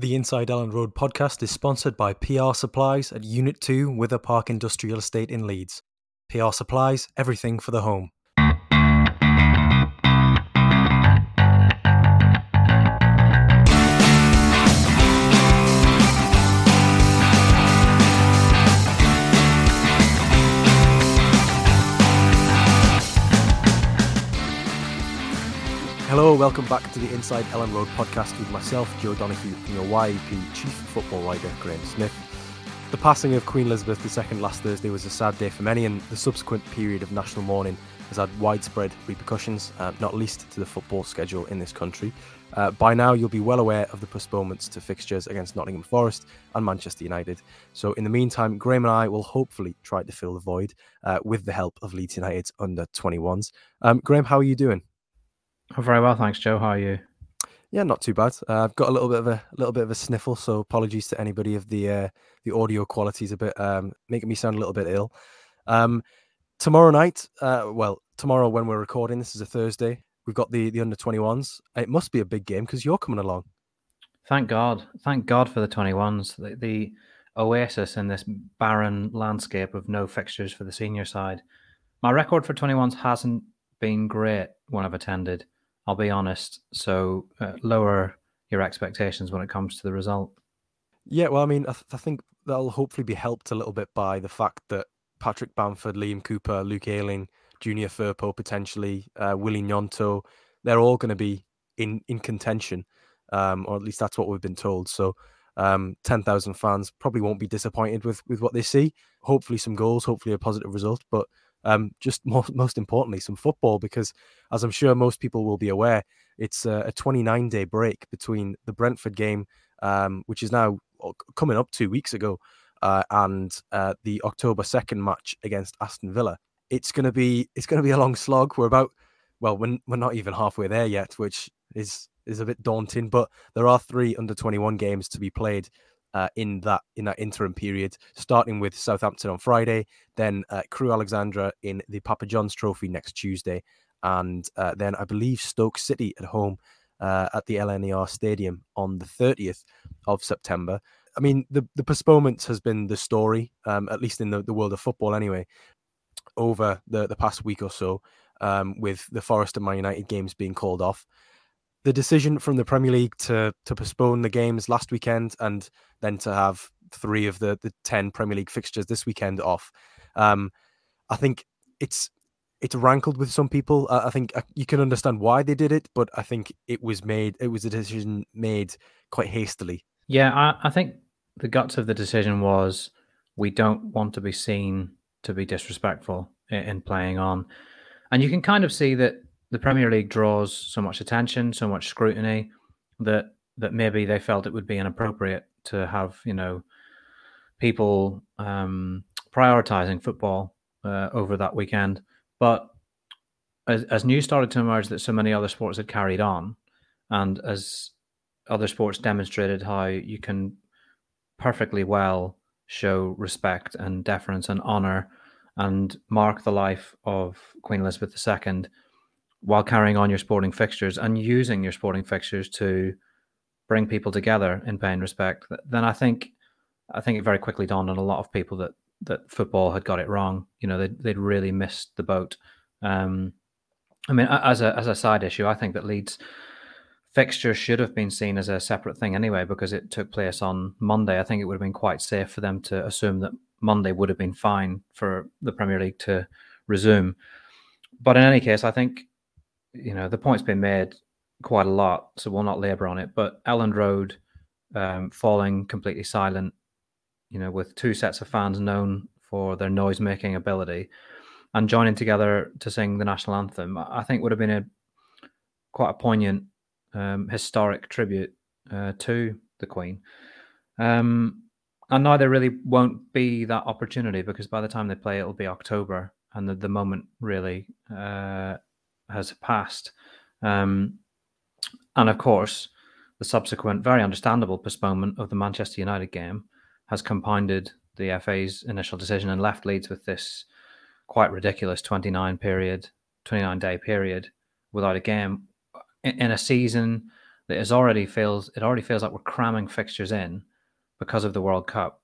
The Inside Elland Road podcast is sponsored by PR Supplies at Unit 2 Wither Park Industrial Estate in Leeds. PR Supplies, everything for the home. Hello, welcome back to the Inside Elland Road podcast with myself, Joe Donoghue, and your YEP Chief Football Writer, Graham Smith. The passing of Queen Elizabeth II last Thursday was a sad day for many, and the subsequent period of national mourning has had widespread repercussions, uh, not least to the football schedule in this country. Uh, by now, you'll be well aware of the postponements to fixtures against Nottingham Forest and Manchester United. So, in the meantime, Graham and I will hopefully try to fill the void uh, with the help of Leeds United's under 21s. Um, Graham, how are you doing? Oh, very well, thanks, Joe. How are you? Yeah, not too bad. Uh, I've got a little bit of a little bit of a sniffle, so apologies to anybody if the uh, the audio quality is a bit um, making me sound a little bit ill. Um, tomorrow night, uh, well, tomorrow when we're recording, this is a Thursday. We've got the the under twenty ones. It must be a big game because you're coming along. Thank God, thank God for the twenty ones. The, the oasis in this barren landscape of no fixtures for the senior side. My record for twenty ones hasn't been great when I've attended. I'll be honest. So uh, lower your expectations when it comes to the result. Yeah, well, I mean, I, th- I, think that'll hopefully be helped a little bit by the fact that Patrick Bamford, Liam Cooper, Luke Ayling, Junior Firpo, potentially uh, Willy Gnonto, they're all going to be in in contention, um, or at least that's what we've been told. So. Um, 10,000 fans probably won't be disappointed with, with what they see. Hopefully, some goals, hopefully, a positive result. But um, just most, most importantly, some football, because as I'm sure most people will be aware, it's a, a 29 day break between the Brentford game, um, which is now coming up two weeks ago, uh, and uh, the October 2nd match against Aston Villa. It's gonna be it's gonna be a long slog. We're about well, we're, we're not even halfway there yet, which is is a bit daunting. But there are three under 21 games to be played uh, in that in that interim period, starting with Southampton on Friday, then uh, Crewe Alexandra in the Papa John's Trophy next Tuesday, and uh, then I believe Stoke City at home uh, at the LNER Stadium on the 30th of September. I mean, the the postponement has been the story, um, at least in the, the world of football, anyway, over the the past week or so, um, with the Forest and Man United games being called off the decision from the Premier League to to postpone the games last weekend and then to have three of the the ten Premier League fixtures this weekend off, um, I think it's it's rankled with some people. Uh, I think uh, you can understand why they did it, but I think it was made it was a decision made quite hastily. Yeah, I, I think the guts of the decision was we don't want to be seen to be disrespectful in, in playing on, and you can kind of see that the Premier League draws so much attention, so much scrutiny that that maybe they felt it would be inappropriate to have you know people um, prioritizing football uh, over that weekend. But as, as news started to emerge that so many other sports had carried on, and as other sports demonstrated how you can perfectly well show respect and deference and honor and mark the life of Queen Elizabeth II while carrying on your sporting fixtures and using your sporting fixtures to bring people together in paying respect, then I think I think it very quickly dawned on a lot of people that that football had got it wrong. You know, they'd, they'd really missed the boat. Um, I mean, as a as a side issue, I think that Leeds fixture should have been seen as a separate thing anyway because it took place on Monday. I think it would have been quite safe for them to assume that Monday would have been fine for the Premier League to resume. But in any case, I think you know, the point's been made quite a lot, so we'll not labour on it. But Elland Road um, falling completely silent, you know, with two sets of fans known for their noise making ability and joining together to sing the national anthem, I think would have been a quite a poignant, um, historic tribute uh, to the Queen. Um, and now there really won't be that opportunity because by the time they play, it'll be October, and the, the moment really uh, has passed. Um, and of course, the subsequent, very understandable postponement of the Manchester United game has compounded the FA's initial decision and left Leeds with this quite ridiculous 29 period, 29 day period without a game in, a season that is already feels it already feels like we're cramming fixtures in because of the World Cup.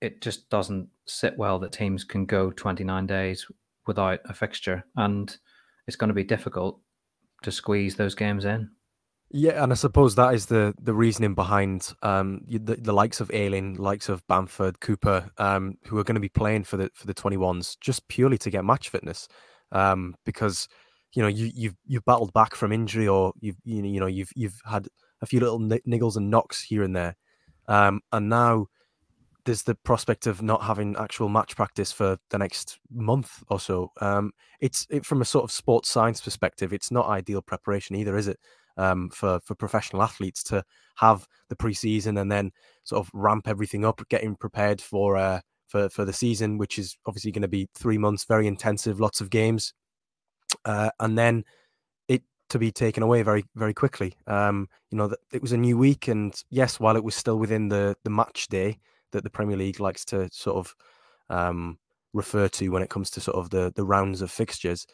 It just doesn't sit well that teams can go 29 days without a fixture, and it's going to be difficult to squeeze those games in. Yeah, and I suppose that is the the reasoning behind um, the, the likes of Ayling, likes of Bamford, Cooper, um, who are going to be playing for the for the twenty ones just purely to get match fitness, um, because you know you you've you've battled back from injury or you've you know, you know you've you've had a few little niggles and knocks here and there, um, and now there's the prospect of not having actual match practice for the next month or so. Um, it's it, from a sort of sports science perspective, it's not ideal preparation either, is it? um, for for professional athletes to have the preseason and then sort of ramp everything up, getting prepared for uh, for for the season, which is obviously going to be three months, very intensive, lots of games, uh, and then it to be taken away very very quickly. Um, you know, it was a new week, and yes, while it was still within the the match day that the Premier League likes to sort of um, refer to when it comes to sort of the the rounds of fixtures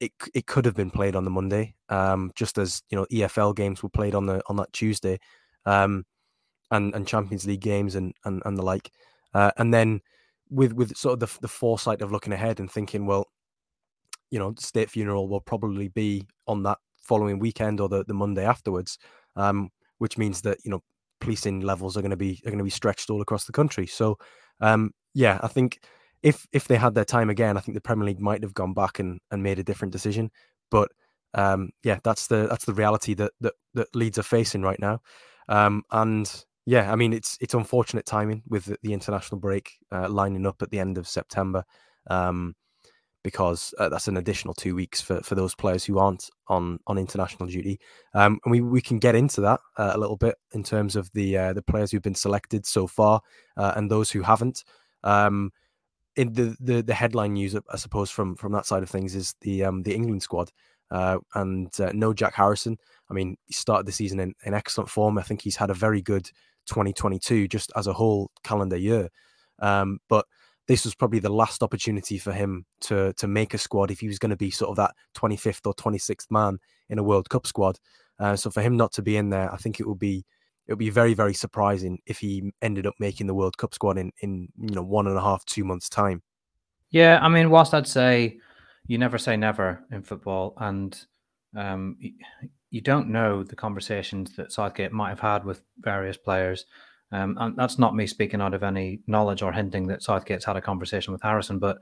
it it could have been played on the Monday, um, just as you know EFL games were played on the on that Tuesday, um, and and Champions League games and and, and the like, uh, and then with with sort of the the foresight of looking ahead and thinking, well, you know, state funeral will probably be on that following weekend or the, the Monday afterwards, um, which means that you know policing levels are going to be are going to be stretched all across the country. So, um, yeah, I think if if they had their time again, I think the Premier League might have gone back and, and made a different decision. But um, yeah, that's the that's the reality that that, that Leeds are facing right now. Um, and yeah, I mean it's it's unfortunate timing with the, the international break uh, lining up at the end of September, um, because uh, that's an additional two weeks for, for those players who aren't on on international duty. Um, and we, we can get into that uh, a little bit in terms of the uh, the players who've been selected so far uh, and those who haven't. Um, in the, the the headline news, I suppose, from from that side of things is the um the England squad. Uh, and uh, no Jack Harrison. I mean, he started the season in, in excellent form. I think he's had a very good 2022 just as a whole calendar year. Um, but this was probably the last opportunity for him to to make a squad if he was going to be sort of that 25th or 26th man in a World Cup squad. Uh, so for him not to be in there, I think it would be it would be very very surprising if he ended up making the World Cup squad in in you know one and a half two months time. Yeah, I mean, whilst I'd say you never say never in football, and um, you don't know the conversations that Southgate might have had with various players. Um, and that's not me speaking out of any knowledge or hinting that Southgate's had a conversation with Harrison, but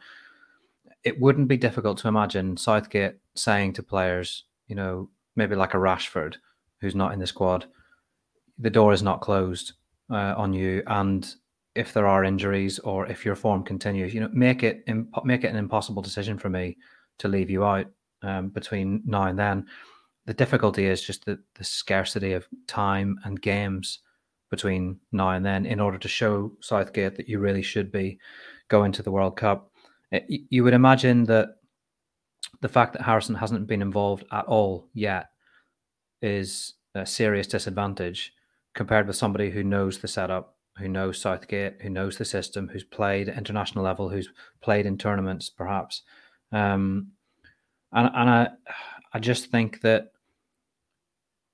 it wouldn't be difficult to imagine Southgate saying to players, you know, maybe like a Rashford who's not in the squad, the door is not closed uh, on you, and if there are injuries or if your form continues, you know, make it imp- make it an impossible decision for me to leave you out um, between now and then. The difficulty is just the, the scarcity of time and games between now and then in order to show Southgate that you really should be going to the World Cup. Eh, you would imagine that the fact that Harrison hasn't been involved at all yet is a serious disadvantage compared with somebody who knows the setup, who knows Southgate, who knows the system, who's played at international level, who's played in tournaments, perhaps. Um, and and I, I just think that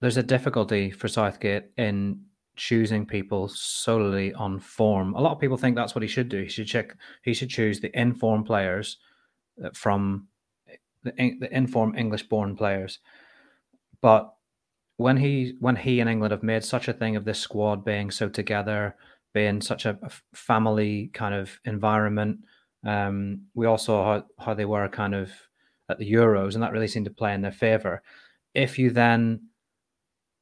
there's a difficulty for Southgate in choosing people solely on form. A lot of people think that's what he should do. He should check. He should choose the informed players uh, from the, the informed English-born players. But when he when he and England have made such a thing of this squad being so together, being such a, a family kind of environment. Um, we all saw how, how they were kind of at the Euros, and that really seemed to play in their favour. If you then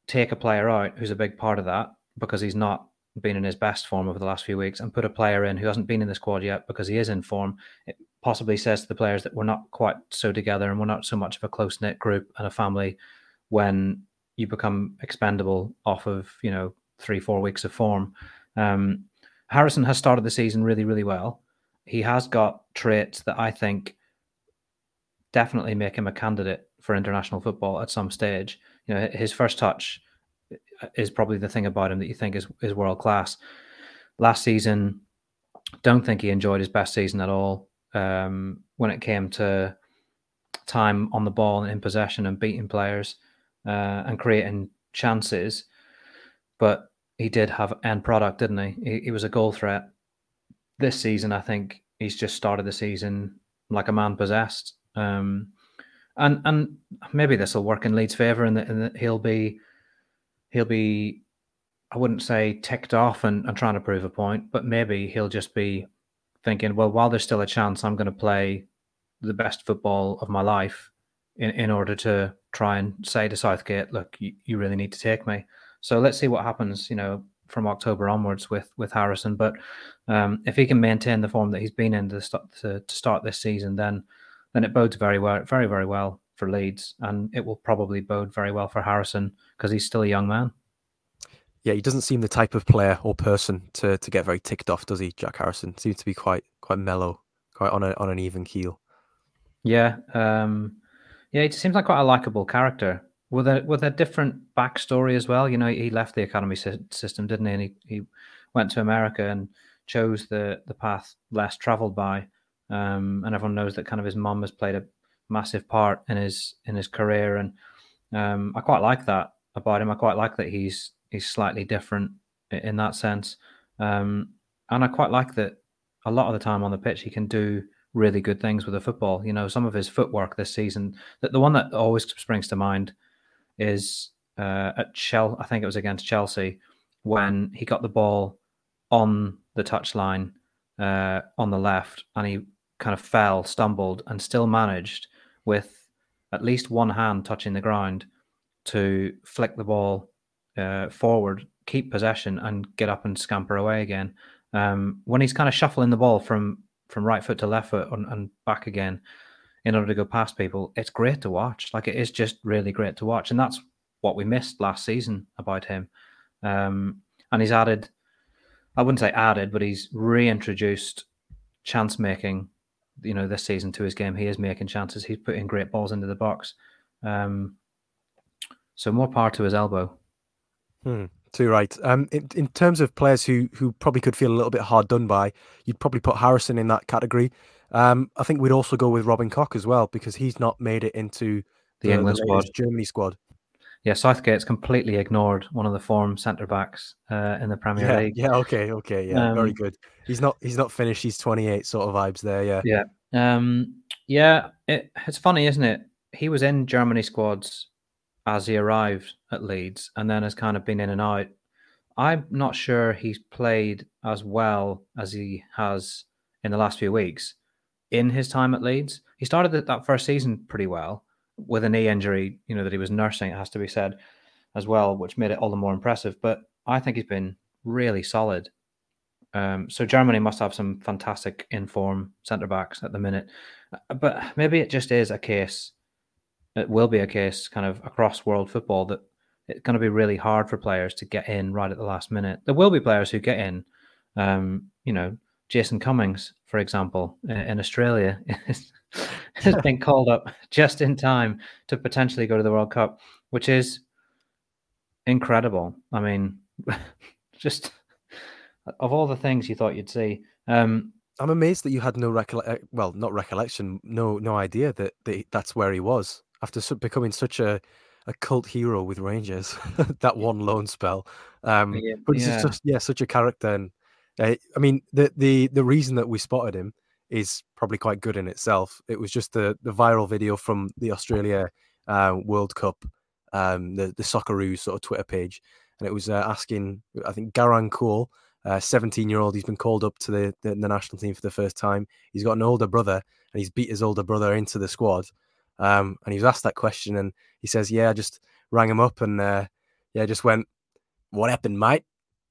take a player out who's a big part of that because he's not been in his best form over the last few weeks and put a player in who hasn't been in the squad yet because he is in form, it possibly says to the players that we're not quite so together and we're not so much of a close knit group and a family when you become expendable off of you know three four weeks of form. Um, Harrison has started the season really really well. He has got traits that I think definitely make him a candidate for international football at some stage. You know, his first touch is probably the thing about him that you think is is world class. Last season, don't think he enjoyed his best season at all. Um, when it came to time on the ball and in possession and beating players, uh, and creating chances, but he did have end product, didn't he? he? He was a goal threat. This season, I think he's just started the season like a man possessed. Um, and and maybe this will work in Leeds' favour, and that he'll be he'll be I wouldn't say ticked off and, and trying to prove a point, but maybe he'll just be thinking, well, while there's still a chance, I'm going to play the best football of my life in, in order to try and say to Southgate, look, you, you really need to take me. So let's see what happens, you know, from October onwards with with Harrison. But um, if he can maintain the form that he's been in to start to, to start this season, then then it bodes very well, very very well for Leeds, and it will probably bode very well for Harrison because he's still a young man. Yeah, he doesn't seem the type of player or person to to get very ticked off, does he? Jack Harrison seems to be quite quite mellow, quite on a on an even keel. Yeah, um, yeah, he seems like quite a likable character with a with a different backstory as well. You know, he left the academy system, didn't he? And he, he went to America and chose the the path less traveled by. Um, and everyone knows that kind of his mum has played a massive part in his in his career, and um, I quite like that about him. I quite like that he's he's slightly different in that sense, um, and I quite like that a lot of the time on the pitch he can do really good things with the football. You know, some of his footwork this season, that the one that always springs to mind is uh, at Chelsea. I think it was against Chelsea when he got the ball on the touchline uh, on the left, and he kind of fell, stumbled, and still managed with at least one hand touching the ground to flick the ball uh, forward, keep possession, and get up and scamper away again. Um, when he's kind of shuffling the ball from from right foot to left foot and, and back again in order to go past people, it's great to watch. Like it is just really great to watch, and that's what we missed last season about him. Um, and he's added, I wouldn't say added, but he's reintroduced chance making. You know, this season to his game, he is making chances. He's putting great balls into the box. Um, so more power to his elbow. Hmm. Too right. Um, in, in terms of players who who probably could feel a little bit hard done by, you'd probably put Harrison in that category. Um, I think we'd also go with Robin Koch as well because he's not made it into the, the England squad, Germany squad. Yeah, Southgate's completely ignored one of the form centre backs uh, in the Premier yeah, League. Yeah, okay, okay, yeah, um, very good. He's not he's not finished. He's twenty eight sort of vibes there. Yeah, yeah, um, yeah. It, it's funny, isn't it? He was in Germany squads as he arrived at Leeds, and then has kind of been in and out I'm not sure he's played as well as he has in the last few weeks in his time at Leeds. He started that first season pretty well with a knee injury, you know, that he was nursing, it has to be said as well, which made it all the more impressive. But I think he's been really solid. Um, so Germany must have some fantastic inform centre backs at the minute. Uh, but maybe it just is a case, it will be a case kind of across world football that it's going to be really hard for players to get in right at the last minute. There will be players who get in. Um, you know, Jason Cummings, for example, in Australia, has been called up just in time to potentially go to the World Cup, which is incredible. I mean, just of all the things you thought you'd see. Um, I'm amazed that you had no recollection. Well, not recollection, no, no idea that, that that's where he was after becoming such a a cult hero with Rangers. that one loan spell, um, yeah, but he's yeah. just yeah such a character. And uh, I mean, the the the reason that we spotted him is probably quite good in itself. It was just the the viral video from the Australia uh, World Cup, um, the the Socceroos sort of Twitter page, and it was uh, asking I think Garang Kuol. 17 year old, he's been called up to the, the, the national team for the first time. He's got an older brother, and he's beat his older brother into the squad. Um, and he was asked that question, and he says, "Yeah, I just rang him up, and uh, yeah, just went, what happened, mate?"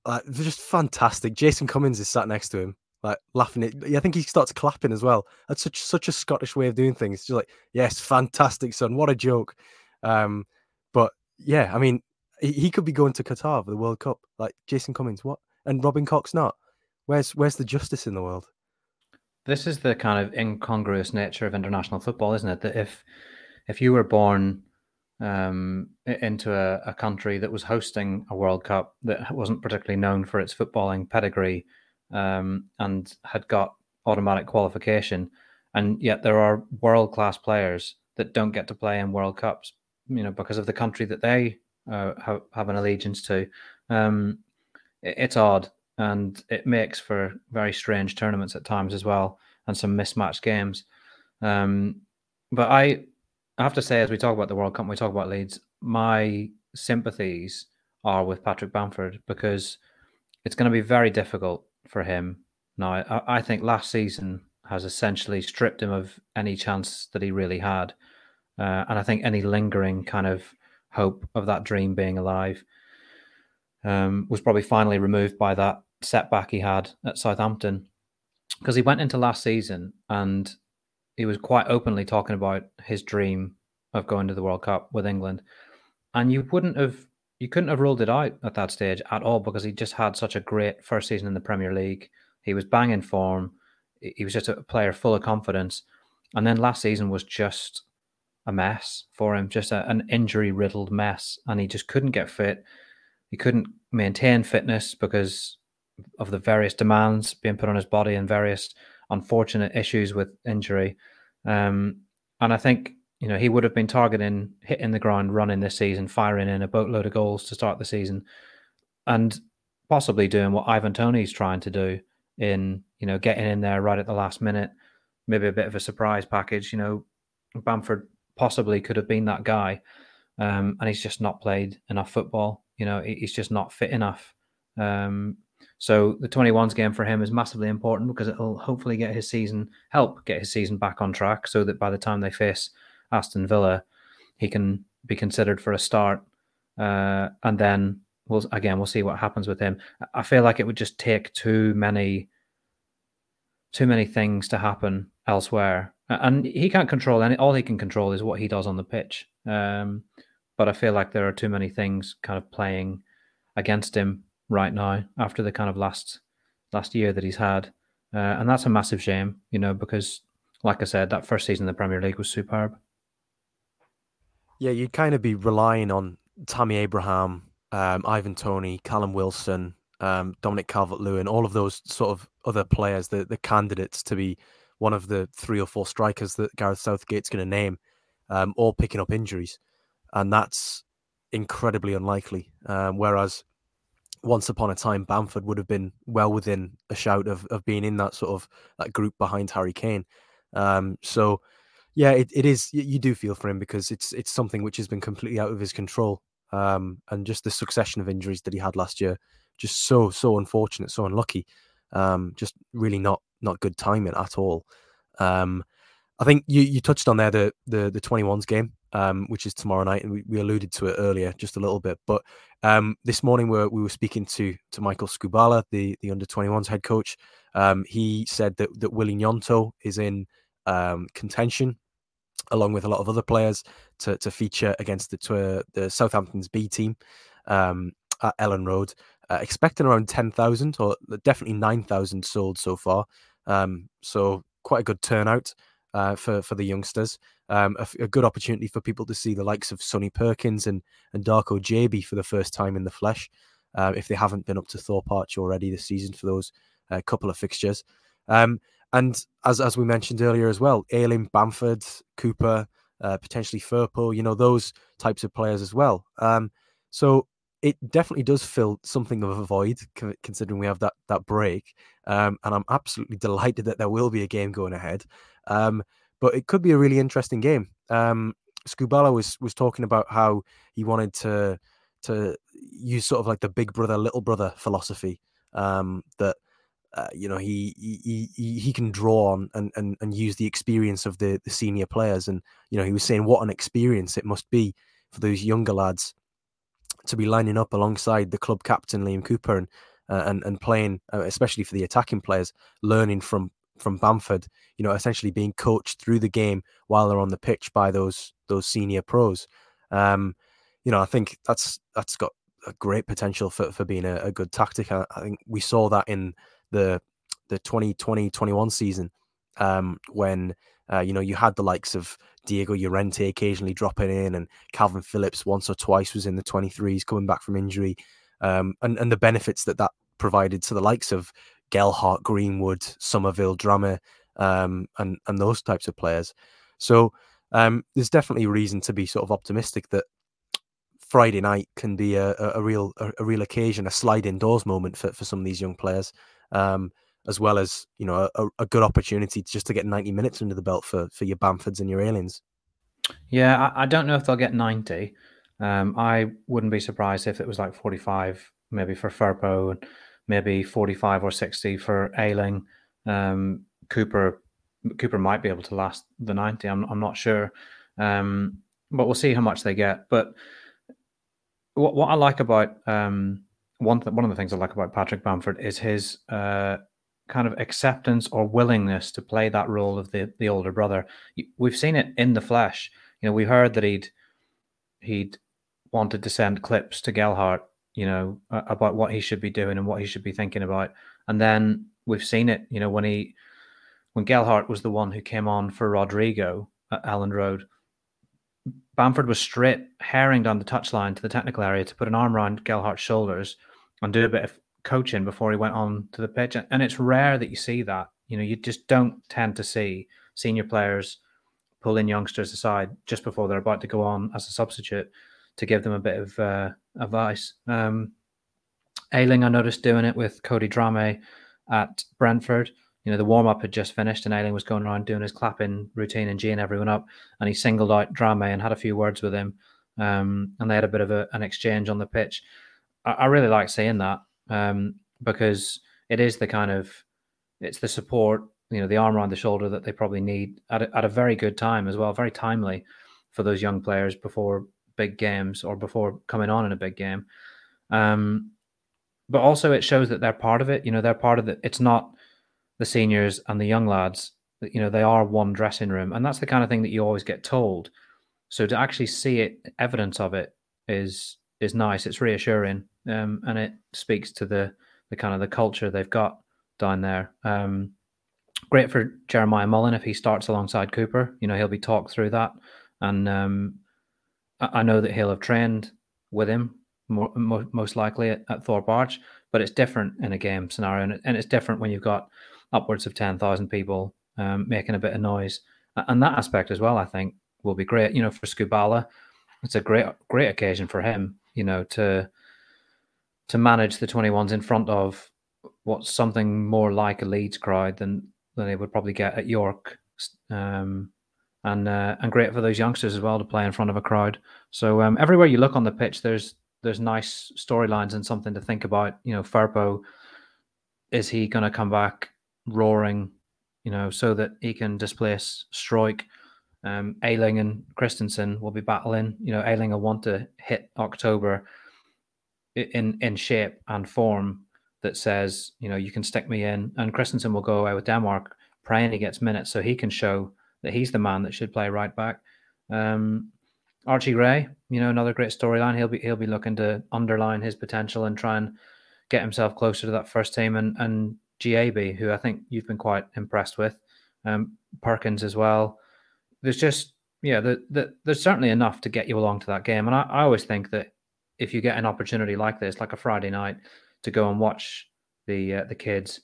Like, just fantastic. Jason Cummings is sat next to him, like laughing. At, I think he starts clapping as well. That's such such a Scottish way of doing things. Just like, yes, fantastic, son. What a joke. Um, but yeah, I mean, he, he could be going to Qatar for the World Cup. Like Jason Cummings, what? And Robin Koch's not. Where's where's the justice in the world? This is the kind of incongruous nature of international football, isn't it? That if if you were born um, into a, a, country that was hosting a World Cup that wasn't particularly known for its footballing pedigree um, and had got automatic qualification, and yet there are world class players that don't get to play in World Cups, you know, because of the country that they uh, have, have, an allegiance to. Um, it, it's odd, and it makes for very strange tournaments at times as well, and some mismatched games. Um, but I, I have to say, as we talk about the World Cup, we talk about Leeds, my sympathies are with Patrick Bamford because it's going to be very difficult for him. Now, I, I think last season has essentially stripped him of any chance that he really had. Uh, and I think any lingering kind of hope of that dream being alive um, was probably finally removed by that setback he had at Southampton. Because he went into last season and he was quite openly talking about his dream of going to the World Cup with England. And you wouldn't have, you couldn't have ruled it out at that stage at all because he just had such a great first season in the Premier League. He was banging form. He was just a player full of confidence. And then last season was just a mess for him, just a, an injury riddled mess. And he just couldn't get fit. He couldn't maintain fitness because of the various demands being put on his body and various unfortunate issues with injury. Um, and I think you know he would have been targeting hitting the ground running this season, firing in a boatload of goals to start the season, and possibly doing what Ivan Toney's trying to do in you know getting in there right at the last minute, maybe a bit of a surprise package. You know, Bamford possibly could have been that guy, um, and he's just not played enough football. You know, he's just not fit enough. Um, so the 21s game for him is massively important because it'll hopefully get his season help get his season back on track, so that by the time they face Aston Villa, he can be considered for a start, uh, and then we'll again we'll see what happens with him. I feel like it would just take too many too many things to happen elsewhere, and he can't control any. All he can control is what he does on the pitch. Um, but I feel like there are too many things kind of playing against him right now after the kind of last last year that he's had, uh, and that's a massive shame, you know, because like I said, that first season in the Premier League was superb. Yeah, you'd kind of be relying on Tammy Abraham, um, Ivan Toney, Callum Wilson, um, Dominic Calvert-Lewin, all of those sort of other players, the the candidates to be one of the three or four strikers that Gareth Southgate's going to name, um, all picking up injuries, and that's incredibly unlikely. Um, whereas once upon a time, Bamford would have been well within a shout of, of being in that sort of that group behind Harry Kane. Um, so, yeah, it, it is. You do feel for him because it's it's something which has been completely out of his control. Um, and just the succession of injuries that he had last year, just so so unfortunate, so unlucky. Um, just really not not good timing at all. Um, I think you you touched on there the the the 21s game um, which is tomorrow night, and we, we, alluded to it earlier just a little bit. But um, this morning we we were speaking to to Michael Skubala, the the under 21s head coach. Um, he said that that Willy Gnonto is in um, contention, along with a lot of other players, to to feature against the the Southampton's B team um, at Elland Road. Uh, expecting around 10,000 or definitely 9,000 sold so far. Um, so quite a good turnout uh, for for the youngsters um, a, a, good opportunity for people to see the likes of Sonny Perkins and and Darko Gyabi for the first time in the flesh, uh, if they haven't been up to Thorpe Arch already this season for those uh, couple of fixtures. Um, and as as we mentioned earlier as well, Ayling, Bamford, Cooper, uh, potentially Firpo, you know those types of players as well. Um, so it definitely does fill something of a void, considering we have that that break. Um, and I'm absolutely delighted that there will be a game going ahead. Um, but it could be a really interesting game. Um, Skubala was was talking about how he wanted to to use sort of like the big brother little brother philosophy um, that uh, you know he, he he he can draw on and, and and use the experience of the the senior players and you know he was saying what an experience it must be for those younger lads to be lining up alongside the club captain Liam Cooper and uh, and and playing uh, especially for the attacking players learning from from Bamford, you know, essentially being coached through the game while they're on the pitch by those those senior pros. Um, you know, I think that's that's got a great potential for, for being a, a good tactic. I, I, think we saw that in the the 2020-21 season um, when uh, you know you had the likes of Diego Llorente occasionally dropping in and Kalvin Phillips once or twice was in the 23s coming back from injury um, and, and the benefits that that provided to the likes of Gelhardt, Greenwood, Somerville, Drameh, um, and and those types of players. So um, there's definitely reason to be sort of optimistic that Friday night can be a, a, a real a, a, real occasion, a sliding doors moment for, for some of these young players, um, as well as you know a, good opportunity just to get 90 minutes under the belt for for your Bamfords and your Aylings. Yeah, I, I don't know if they'll get 90. Um, I wouldn't be surprised if it was like 45, maybe for Firpo, and maybe 45 or 60 for Ayling. Um, Cooper Cooper might be able to last the 90. I'm, I'm not sure. Um, but we'll see how much they get. But what, what I like about um, one th- one of the things I like about Patrick Bamford is his uh, kind of acceptance or willingness to play that role of the the older brother. We've seen it in the flesh. You know, we heard that he'd he'd wanted to send clips to Gelhardt, you know, about what he should be doing and what he should be thinking about, and then we've seen it. You know, when he when Gelhardt was the one who came on for Rodrigo at Elland Road Bamford was straight, herring down the touchline to the technical area to put an arm around Gelhardt's shoulders and do a bit of coaching before he went on to the pitch. And it's rare that you see that. You know, you just don't tend to see senior players pulling youngsters aside just before they're about to go on as a substitute to give them a bit of uh, advice. Um, Ayling, I noticed doing it with Cody Drameh at Brentford you know, the warm up had just finished and Ayling was going around doing his clapping routine and geeing everyone up. And he singled out Drameh and had a few words with him. Um, and they had a bit of a, an exchange on the pitch. I, I really like seeing that um, because it is the kind of, it's the support, you know, the arm around the shoulder that they probably need at a, at a very good time as well, very timely for those young players before big games or before coming on in a big game. Um, but also it shows that they're part of it. You know, they're part of it. It's not the seniors and the young lads you know they are one dressing room and that's the kind of thing that you always get told so to actually see it evidence of it is is nice it's reassuring um, and it speaks to the the kind of the culture they've got down there um, great for Jeremiah Mullen if he starts alongside cooper you know he'll be talked through that and um, I, know that he'll have trained with him more, most likely at, at thorpe arch but it's different in a game scenario and, and it's different when you've got upwards of 10,000 people um, making a bit of noise. And that aspect as well, I think, will be great. You know, for Skubala, it's a great, great occasion for him, you know, to to manage the 21s in front of what's something more like a Leeds crowd than than they would probably get at York. Um, and uh, and great for those youngsters as well to play in front of a crowd. So um, everywhere you look on the pitch, there's there's nice storylines and something to think about. You know, Firpo, is he going to come back roaring, you know, so that he can displace Struijk. Um, Ayling and Christensen will be battling. You know, Ayling will want to hit October in in shape and form that says, you know, you can stick me in. And Christensen will go away with Denmark, praying he gets minutes so he can show that he's the man that should play right back. Um, Archie Gray, you know, another great storyline. He'll be he'll be looking to underline his potential and try and get himself closer to that first team. And and Gyabi, who I think you've been quite impressed with, um, Perkins as well. There's just yeah, the, the, there's certainly enough to get you along to that game, and I, I always think that if you get an opportunity like this, like a Friday night, to go and watch the uh, the kids,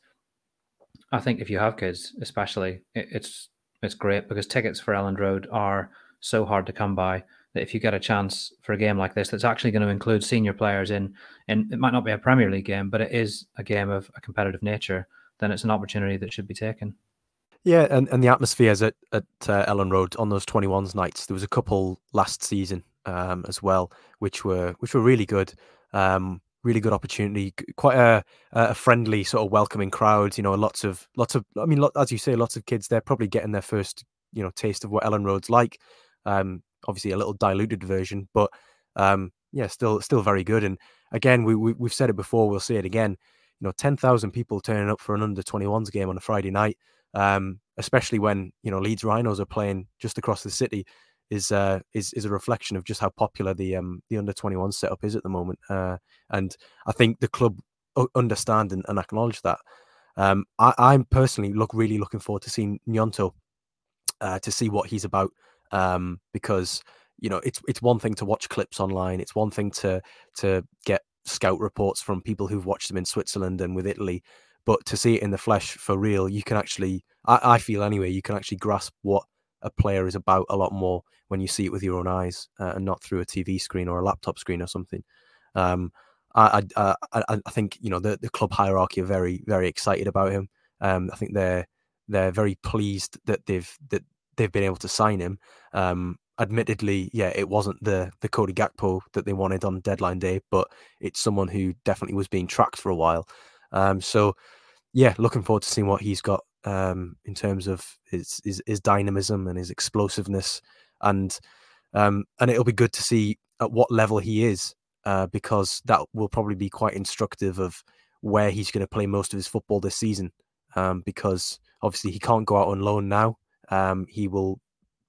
I think if you have kids, especially, it, it's it's great because tickets for Elland Road are so hard to come by that if you get a chance for a game like this that's actually going to include senior players in and it might not be a Premier League game, but it is a game of a competitive nature, then it's an opportunity that should be taken. Yeah, and, and the atmospheres at at uh, Elland Road on those 21s nights. There was a couple last season um, as well, which were which were really good. Um, really good opportunity. Quite a a friendly sort of welcoming crowd. You know, lots of lots of. I mean, as you say, lots of kids. They're probably getting their first you know taste of what Elland Road's like. Um, obviously a little diluted version, but um, yeah, still still very good. And again, we, we have said it before, we'll say it again. You know, ten thousand people turning up for an under twenty ones game on a Friday night, um, especially when you know Leeds Rhinos are playing just across the city, is uh, is is a reflection of just how popular the um, the under twenty one setup is at the moment. Uh, and I think the club understand and, and acknowledge that. Um, I, am personally look really looking forward to seeing Gnonto, uh, to see what he's about um, because you know it's it's one thing to watch clips online, it's one thing to to get scout reports from people who've watched them in Switzerland and with Italy, but to see it in the flesh for real, you can actually, I, I feel anyway, you can actually grasp what a player is about a lot more when you see it with your own eyes uh, and not through a TV screen or a laptop screen or something. Um, I, I, I, I think you know the, the club hierarchy are very very excited about him. Um, I think they're they're very pleased that they've that they've been able to sign him. Um, admittedly, yeah, it wasn't the the Cody Gakpo that they wanted on deadline day, but it's someone who definitely was being tracked for a while. Um, so yeah, looking forward to seeing what he's got um, in terms of his, his, his dynamism and his explosiveness, and um, and it'll be good to see at what level he is uh, because that will probably be quite instructive of where he's going to play most of his football this season. Um, because obviously he can't go out on loan now. Um, he will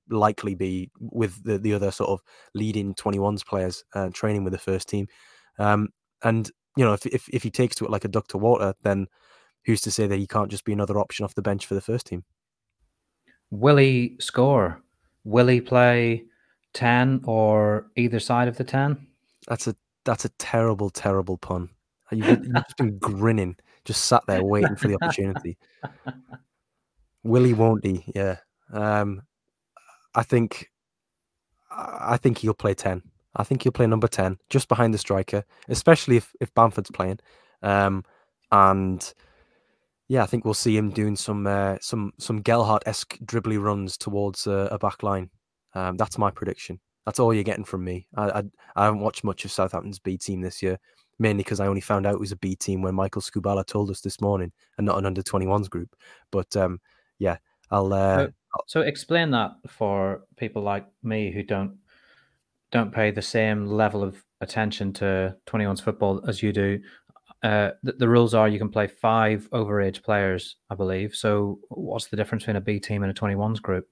likely be with the, the other sort of leading 21s players uh, training with the first team. Um, and you know, if, if if he takes to it like a duck to water, then who's to say that he can't just be another option off the bench for the first team? Will he score? Will he play ten or either side of the ten? That's a that's a terrible, terrible pun. You've, you've just been grinning, just sat there waiting for the opportunity. Willie won't he? Yeah. Um, I think I think he'll play ten. I think he'll play number ten, just behind the striker, especially if if Bamford's playing. Um, and yeah, I think we'll see him doing some uh, some some Gelhardt esque dribbly runs towards uh, a back line. Um, that's my prediction. That's all you're getting from me. I, I, I haven't watched much of Southampton's B team this year, mainly because I only found out it was a B team when Michael Skubala told us this morning, and not an under 21s group. But um, yeah, I'll, uh, so, so explain that for people like me who don't don't pay the same level of attention to 21s football as you do. Uh, the, the, rules are you can play five overage players, I believe. So, what's the difference between a B team and a 21s group?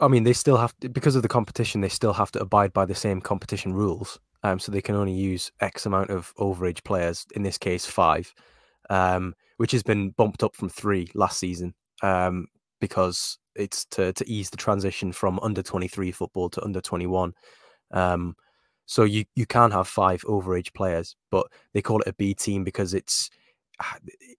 I mean, they still have to, because of the competition, they still have to abide by the same competition rules. Um, so they can only use X amount of overage players. In this case, five, um, which has been bumped up from three last season um, because it's to to ease the transition from under twenty three football to under twenty one. Um, so you you can have five overage players, but they call it a B team because it's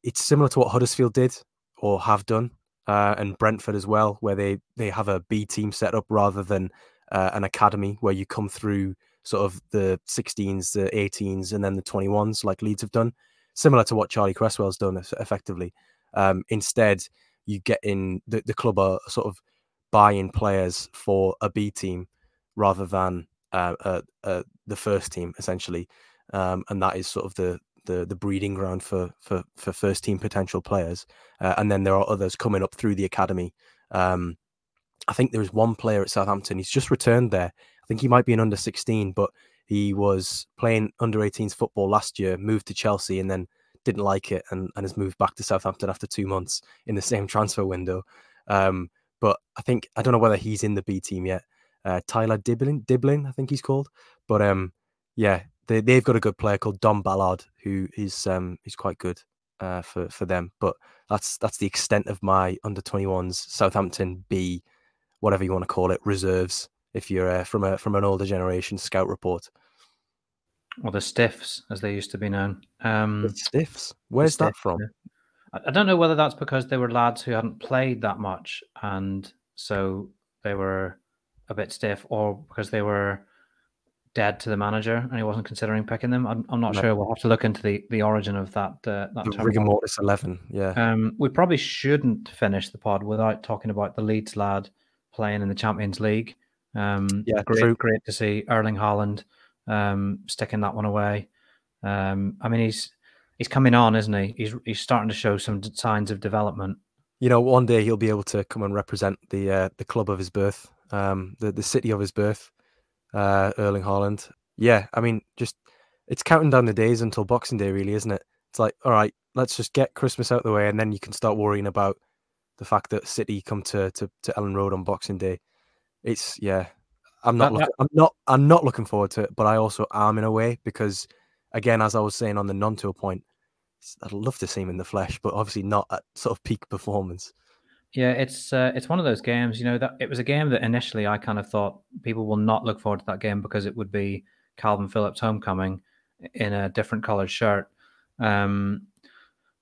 it's similar to what Huddersfield did or have done uh, and Brentford as well, where they they have a B team set up rather than uh, an academy where you come through sort of the 16s, the 18s, and then the 21s, like Leeds have done, similar to what Charlie Cresswell's done effectively. Um, instead, you get in the, the club are sort of buying players for a B team rather than uh, uh, uh, the first team, essentially. Um, and that is sort of the the the breeding ground for for for first team potential players. Uh, and then there are others coming up through the academy. Um, I think there is one player at Southampton. He's just returned there. I think he might be an under 16, but he was playing under 18s football last year, moved to Chelsea, and then didn't like it and, and has moved back to Southampton after two months in the same transfer window. Um, but I think I don't know whether he's in the B team yet. Uh, Tyler Dibling, Dibling, I think he's called. But um, yeah, they they've got a good player called Dom Ballard who is um is quite good uh, for for them. But that's that's the extent of my under 21s Southampton B, whatever you want to call it, reserves. If you're uh, from a from an older generation scout report, or the Stiffs as they used to be known. Um, the Stiffs, where's that from? I don't know whether that's because they were lads who hadn't played that much, and so they were a bit stiff, or because they were dead to the manager and he wasn't considering picking them. I'm, I'm not no. sure. We'll have to look into the, the origin of that. Uh, that the rigor mortis eleven. Yeah. Um, we probably shouldn't finish the pod without talking about the Leeds lad playing in the Champions League. Um, yeah, great, true. great to see Erling Haaland um, sticking that one away. Um, I mean, he's he's coming on, isn't he? He's he's starting to show some signs of development. You know, one day he'll be able to come and represent the uh, the club of his birth, um, the the city of his birth uh, Erling Haaland. Yeah, I mean, just it's counting down the days until Boxing Day, really, isn't it? It's like, all right, let's just get Christmas out of the way, and then you can start worrying about the fact that City come to to, to Elland Road on Boxing Day. It's yeah, I'm not, look, I'm not, I'm not looking forward to it, but I also am in a way because, again, as I was saying on the Gnonto point, I'd love to see him in the flesh, but obviously not at sort of peak performance. Yeah, it's uh, it's one of those games. You know that it was a game that initially I kind of thought people will not look forward to that game because it would be Kalvin Phillips homecoming in a different coloured shirt. Um,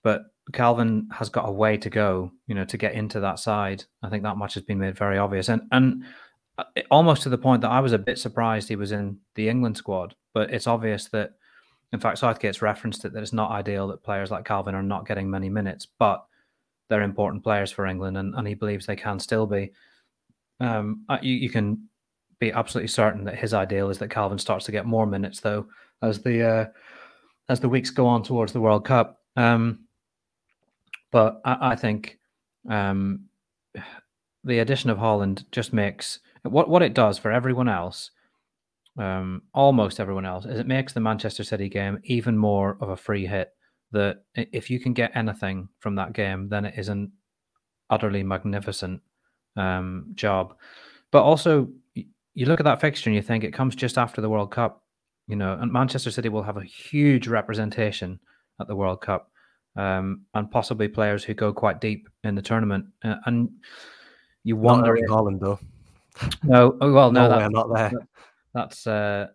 but Kalvin has got a way to go, you know, to get into that side. I think that much has been made very obvious, and and uh, almost to the point that I was a bit surprised he was in the England squad. But it's obvious that, in fact, Southgate's referenced it that it's not ideal that players like Kalvin are not getting many minutes, but they're important players for England, and, and he believes they can still be. Um, you, you can be absolutely certain that his ideal is that Kalvin starts to get more minutes, though, as the uh, as the weeks go on towards the World Cup. Um, but I, I think um, the addition of Haaland just makes what what it does for everyone else, um, almost everyone else, is it makes the Manchester City game even more of a free hit. That if you can get anything from that game, then it is an utterly magnificent um, job. But also, you look at that fixture and you think it comes just after the World Cup, you know, and Manchester City will have a huge representation at the World Cup, um, and possibly players who go quite deep in the tournament. Uh, and you wonder, not Haaland though. No, oh, well, no, no that, not there. That, that's uh,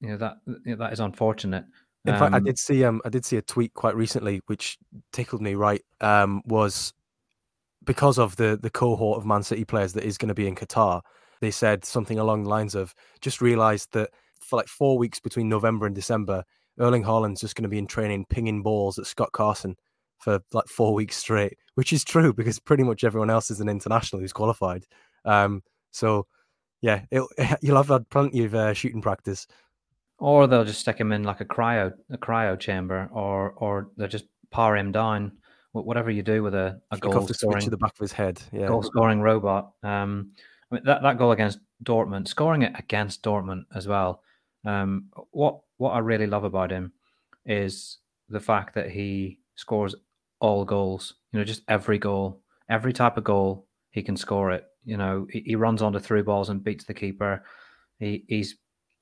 you know that you know, that is unfortunate. In um, fact, I um, did see um I did see a tweet quite recently which tickled me. Right, um, was because of the the cohort of Man City players that is going to be in Qatar. They said something along the lines of just realised that for like four weeks between November and December, Erling Haaland's just going to be in training pinging balls at Scott Carson for like four weeks straight, which is true because pretty much everyone else is an international who's qualified. Um, so yeah, you'll have had plenty of uh, shooting practice. Or they'll just stick him in like a cryo a cryo chamber, or or they'll just power him down. Whatever you do with a, a goal scoring to the back of his head, yeah. goal scoring robot. Um, I mean that, that goal against Dortmund, scoring it against Dortmund as well. Um, what what I really love about him is the fact that he scores all goals. You know, just every goal, every type of goal, he can score it. You know, he, he runs onto through balls and beats the keeper. He, he's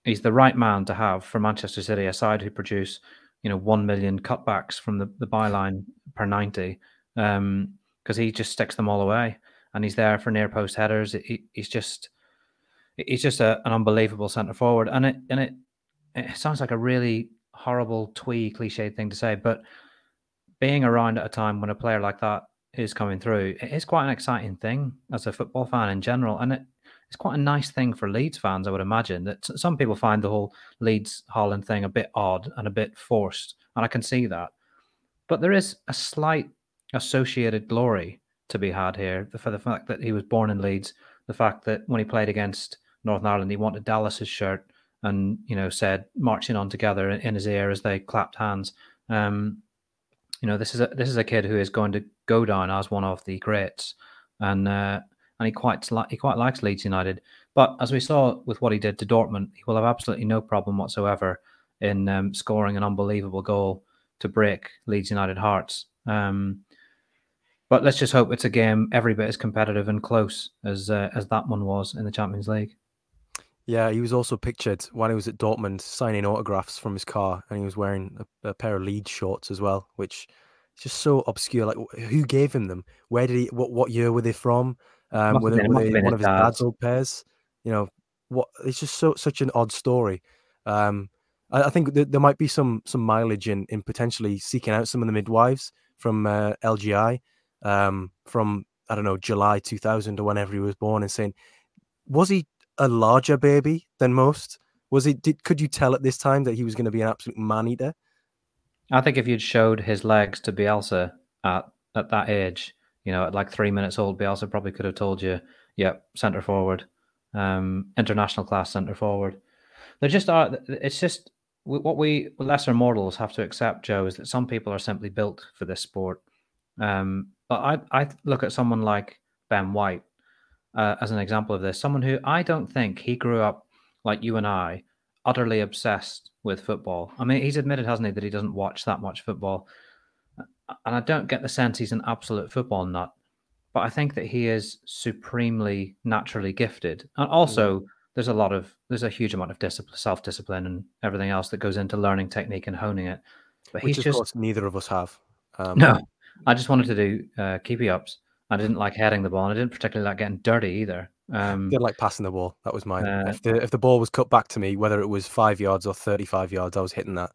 he's the right man to have for Manchester City, a side who produce you know one million cutbacks from the, the byline per ninety, because um, he just sticks them all away, and he's there for near post headers. He, he's just he's just a, an unbelievable centre forward, and it and it it sounds like a really horrible twee cliched thing to say, but being around at a time when a player like that is coming through, it is quite an exciting thing as a football fan in general, and it, it's quite a nice thing for Leeds fans. I would imagine that some people find the whole Leeds Haaland thing a bit odd and a bit forced, and I can see that. But there is a slight associated glory to be had here for the fact that he was born in Leeds, the fact that when he played against Northern Ireland, he wanted Dallas's shirt and you know said marching on together in his ear as they clapped hands. Um, you know, this is a this is a kid who is going to go down as one of the greats, and uh, and he quite he quite likes Leeds United. But as we saw with what he did to Dortmund, he will have absolutely no problem whatsoever in um, scoring an unbelievable goal to break Leeds United hearts. Um, but let's just hope it's a game every bit as competitive and close as uh, as that one was in the Champions League. Yeah, he was also pictured when he was at Dortmund signing autographs from his car, and he was wearing a, a pair of Leeds shorts as well, which is just so obscure. Like, who gave him them? Where did he? What what year were they from? Um, were they, were they one of his dad's old pairs? You know, what? It's just so such an odd story. Um, I, I think th- there might be some some mileage in in potentially seeking out some of the midwives from uh, LGI, um, from I don't know July 2000 or whenever he was born, and saying, was he a larger baby than most? Was it? Did could you tell at this time that he was going to be an absolute man eater? I think if you'd showed his legs to Bielsa at at that age, you know, at like three minutes old, Bielsa probably could have told you, "Yep, yeah, centre forward, um, international class centre forward." There just are. It's just what we lesser mortals have to accept, Joe, is that some people are simply built for this sport. Um, but I I look at someone like Ben White, uh, as an example of this. Someone who I don't think he grew up like you and I, utterly obsessed with football. I mean, he's admitted, hasn't he, that he doesn't watch that much football. And I don't get the sense he's an absolute football nut, but I think that he is supremely naturally gifted. And also, mm. there's a lot of, there's a huge amount of discipline, self discipline, and everything else that goes into learning technique and honing it. But Which, he's just, neither of us have. Um, no, I just wanted to do uh, keepy ups I didn't like heading the ball, and I didn't particularly like getting dirty either. Um, did like passing the ball. That was mine. Uh, if the if the ball was cut back to me, whether it was five yards or thirty five yards, I was hitting that.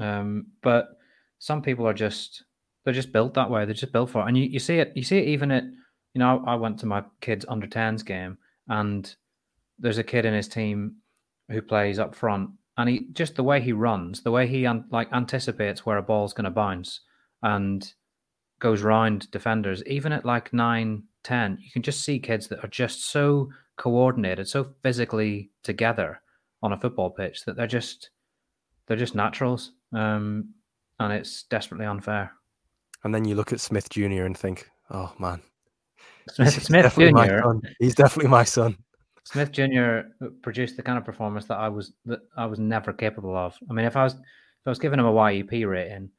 Um, but some people are just they're just built that way. They're just built for it. And you, you see it. You see it even at you know. I went to my kids under 10s game, and there's a kid in his team who plays up front, and he just the way he runs, the way he like anticipates where a ball's going to bounce, and goes round defenders. Even at like nine, 10, you can just see kids that are just so coordinated, so physically together on a football pitch that they're just they're just naturals, um, and it's desperately unfair. And then you look at Smith Jr. and think, oh man, Smith, Smith Jr. He's definitely my son. Smith Jr. produced the kind of performance that I was that I was never capable of. I mean, if I was if I was giving him a YEP rating,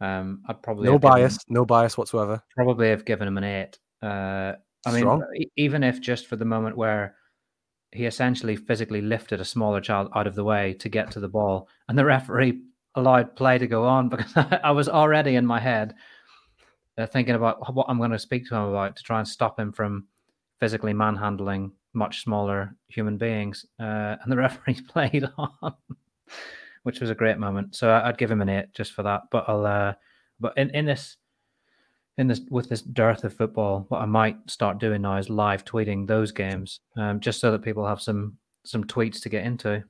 um, I'd probably no bias, him, no bias whatsoever. Probably have given him an eight. Uh, I mean, even if just for the moment where he essentially physically lifted a smaller child out of the way to get to the ball, and the referee allowed play to go on because I was already in my head uh, thinking about what I'm going to speak to him about to try and stop him from physically manhandling much smaller human beings. Uh, and the referee played on, which was a great moment. So I'd give him an eight just for that. But I'll, uh, but in, in this in this with this dearth of football, what I might start doing now is live tweeting those games, um, just so that people have some some tweets to get into.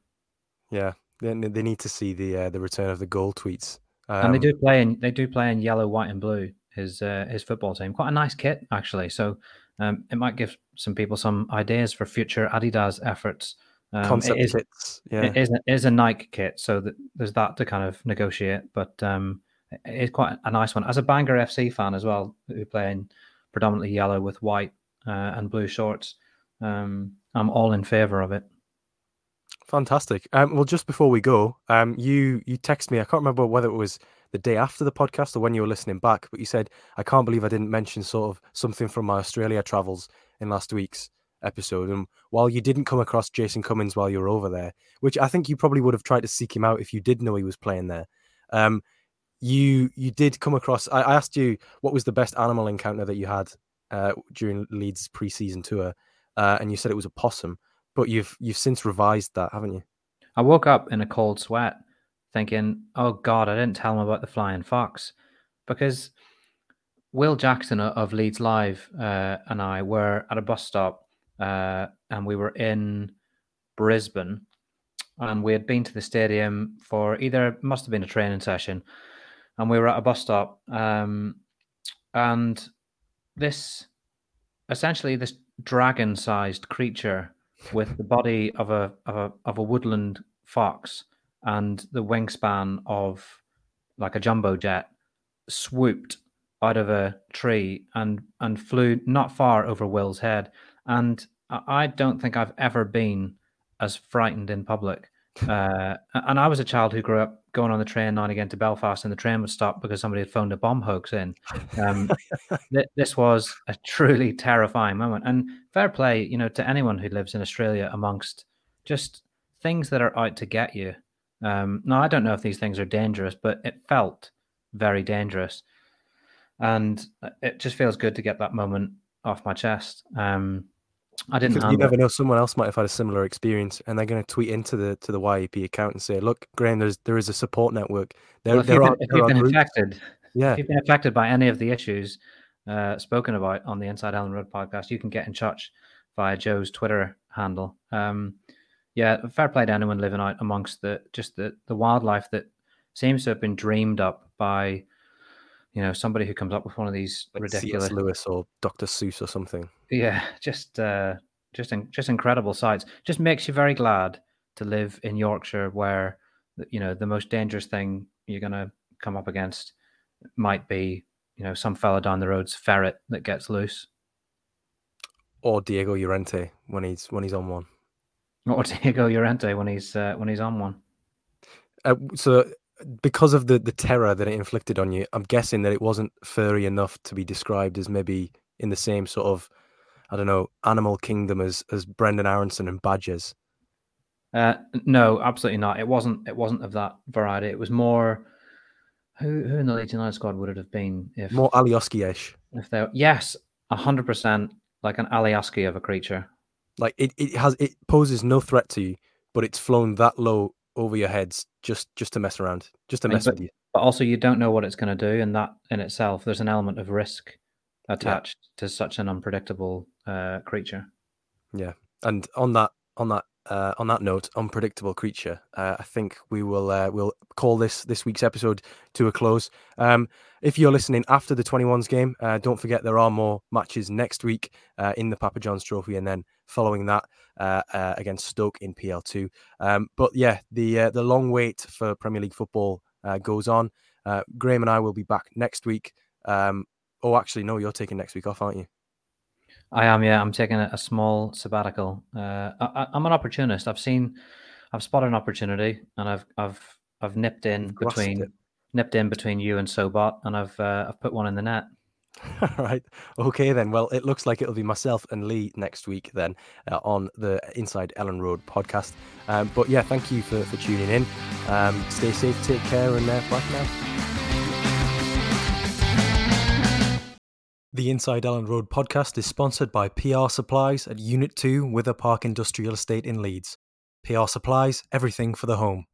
Yeah, they, they need to see the uh, the return of the goal tweets. Um, and they do play in they do play in yellow, white, and blue. His uh, his football team, quite a nice kit actually. So um, it might give some people some ideas for future Adidas efforts. Um, Concept it is, kits, yeah. It is, it is a Nike kit, so that there's that to kind of negotiate. But um, it's quite a nice one. As a Bangor FC fan as well, who play in predominantly yellow with white uh, and blue shorts, um, I'm all in favour of it. Fantastic. Um, well, just before we go, um, you you text me. I can't remember whether it was the day after the podcast or when you were listening back, but you said I can't believe I didn't mention sort of something from my Australia travels in last week's episode. And while you didn't come across Jason Cummings while you were over there, which I think you probably would have tried to seek him out if you did know he was playing there, um, you you did come across. I, I, asked you what was the best animal encounter that you had uh, during Leeds preseason tour, uh, and you said it was a possum. But you've you've since revised that, haven't you? I woke up in a cold sweat, thinking, "Oh God, I didn't tell him about the flying fox," because Will Jackson of Leeds Live uh, and I were at a bus stop, uh, and we were in Brisbane, and we had been to the stadium for either must have been a training session and we were at a bus stop, um, and this essentially this dragon-sized creature with the body of a, of a of a woodland fox and the wingspan of like a jumbo jet swooped out of a tree and and flew not far over Will's head. And I don't think I've ever been as frightened in public. Uh, and I was a child who grew up going on the train and again to Belfast, and the train would stop because somebody had phoned a bomb hoax in. Um, th- this was a truly terrifying moment. And fair play, you know, to anyone who lives in Australia, amongst just things that are out to get you. Um, now, I don't know if these things are dangerous, but it felt very dangerous, and it just feels good to get that moment off my chest. Um, I didn't. Because you never know. Someone else might have had a similar experience, and they're going to tweet into the to the YEP account and say, "Look, Graham, there's there is a support network. There, well, if there you've, are, been, if you've been affected, yeah, if you've been affected by any of the issues uh, spoken about on the Inside Elland Road podcast, you can get in touch via Joe's Twitter handle. Um, yeah, fair play to anyone living out amongst the just the the wildlife that seems to have been dreamed up by you know somebody who comes up with one of these like ridiculous C.S. Lewis or Dr. Seuss or something. Yeah, just uh, just in, just incredible sights. Just makes you very glad to live in Yorkshire, where you know the most dangerous thing you're going to come up against might be you know some fella down the road's ferret that gets loose, or Diego Llorente when he's when he's on one, or Diego Llorente when he's uh, when he's on one. Uh, so because of the the terror that it inflicted on you, I'm guessing that it wasn't furry enough to be described as maybe in the same sort of, I don't know, animal kingdom as as Brenden Aaronson and Badgers. Uh, no, absolutely not. It wasn't. It wasn't of that variety. It was more. Who who in the Leeds United squad would it have been if more Alioski-ish? If they yes, hundred percent like an Alioski of a creature. Like it, it has it poses no threat to you, but it's flown that low over your heads just just to mess around, just to mess but, with you. But also, you don't know what it's going to do, and that in itself, there's an element of risk attached yeah. to such an unpredictable uh, creature. Yeah, and on that on that uh, on that note, unpredictable creature. Uh, I think we will uh, we'll call this this week's episode to a close. Um, if you're listening after the 21s game, uh, don't forget there are more matches next week uh, in the Papa John's Trophy, and then following that uh, against Stoke in PL2. Um, but yeah, the the long wait for Premier League football goes on. Graham and I will be back next week. Um, oh, actually, no, you're taking next week off, aren't you? I am, yeah. I'm taking a, small sabbatical. Uh, I, am an opportunist. I've seen, I've spotted an opportunity, and I've, I've, I've nipped in between, it. nipped in between you and Sobot, and I've, uh, I've put one in the net. All right. Okay, then. Well, it looks like it'll be myself and Lee next week then uh, on the Inside Elland Road podcast. Um, but yeah, thank you for, for tuning in. Um, stay safe, take care, and uh, bye for now. The Inside Elland Road podcast is sponsored by PR Supplies at Unit 2 Wither Park Industrial Estate in Leeds. PR Supplies, everything for the home.